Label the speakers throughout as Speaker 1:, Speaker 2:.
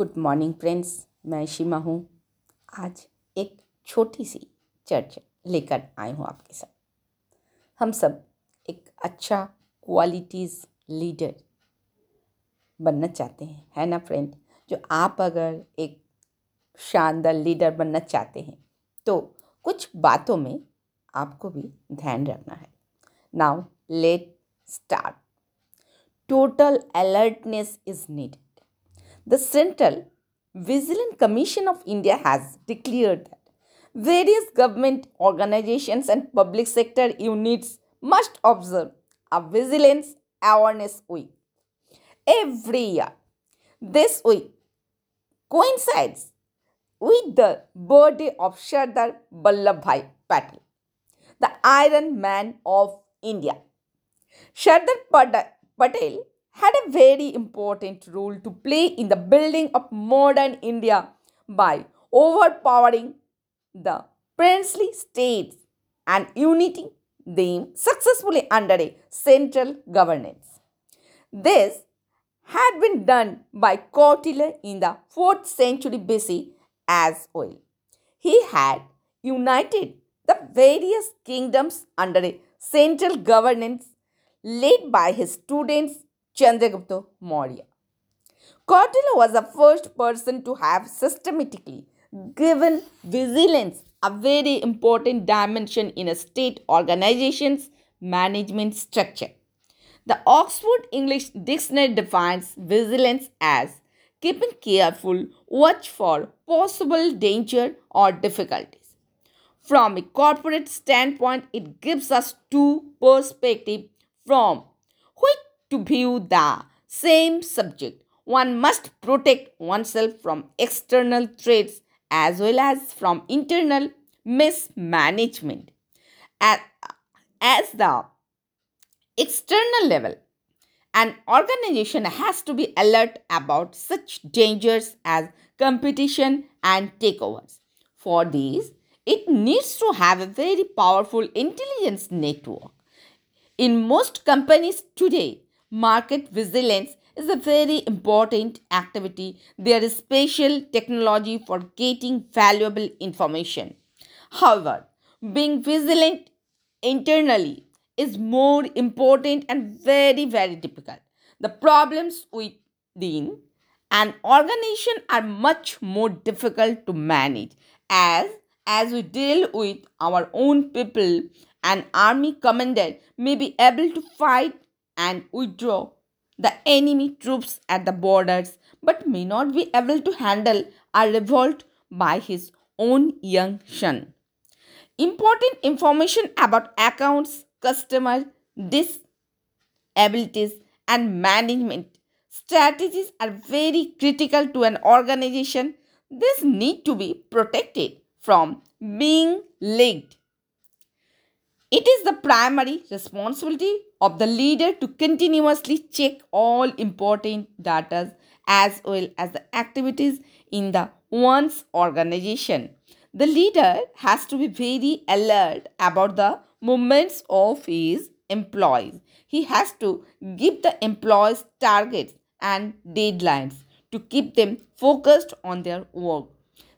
Speaker 1: Good morning friends मैं शिमा हूँ। आज एक छोटी सी चर्चा लेकर आई हूँ आपके साथ। हम सब एक अच्छा क्वालिटीज़ लीडर बनना चाहते हैं, है ना फ्रेंड जो आप अगर एक शानदार लीडर बनना चाहते हैं तो कुछ बातों में आपको भी ध्यान रखना है। Now let start total alertness is needed The Central Vigilance Commission of India has declared that various government organizations and public sector units must observe a Vigilance Awareness Week every year. This week coincides with the birthday of Sardar Vallabhbhai Patel, the Iron Man of India. Sardar Patel had a very important role to play in the building of modern India by overpowering the princely states and uniting them successfully under a central governance. This had been done by Kautilya in the 4th century BC as well. He had united the various kingdoms under a central governance led by his students Chandragupta Maurya. Kautilya was the first person to have systematically given vigilance a very important dimension in a state organization's management structure. The Oxford English Dictionary defines vigilance as keeping careful watch for possible danger or difficulties. From a corporate standpoint, it gives us two perspectives from to view the same subject. One must protect oneself from external threats as well as from internal mismanagement. At, as the external level, an organization has to be alert about such dangers as competition and takeovers. For these, it needs to have a very powerful intelligence network. In most companies today, market vigilance is a very important activity. There is special technology for getting valuable information. However, being vigilant internally is more important and very, very difficult. The problems within an organization are much more difficult to manage as as we deal with our own people an army commander may be able to fight and withdraw the enemy troops at the borders but may not be able to handle a revolt by his own young son. Important information about accounts, customer disabilities, and management strategies are very critical to an organization. This need to be protected from being leaked it is the primary responsibility of the leader to continuously check all important data as well as the activities in the one's organization. The leader has to be very alert about the movements of his employees. He has to give the employees targets and deadlines to keep them focused on their work.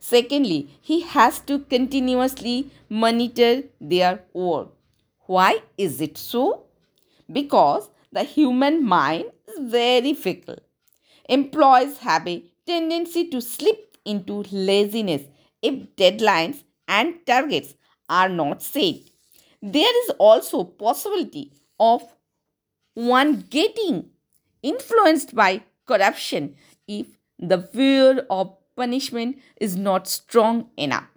Speaker 1: Secondly, he has to continuously monitor their work. Why is it so? Because the human mind is very fickle. Employees have a tendency to slip into laziness if deadlines and targets are not set. There is also possibility of one getting influenced by corruption if the fear of punishment is not strong enough.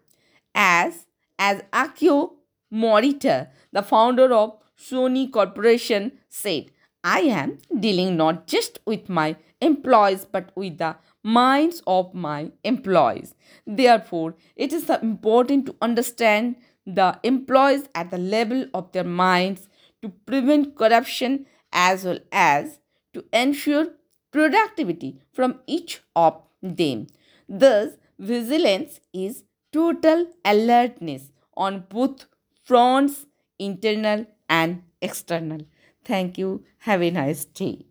Speaker 1: As as Akio Morita, the founder of Sony Corporation, said, I am dealing not just with my employees but with the minds of my employees. Therefore, it is important to understand the employees at the level of their minds to prevent corruption as well as to ensure productivity from each of them. Thus, vigilance is total alertness on both fronts internal and external. Thank you. Have a nice day.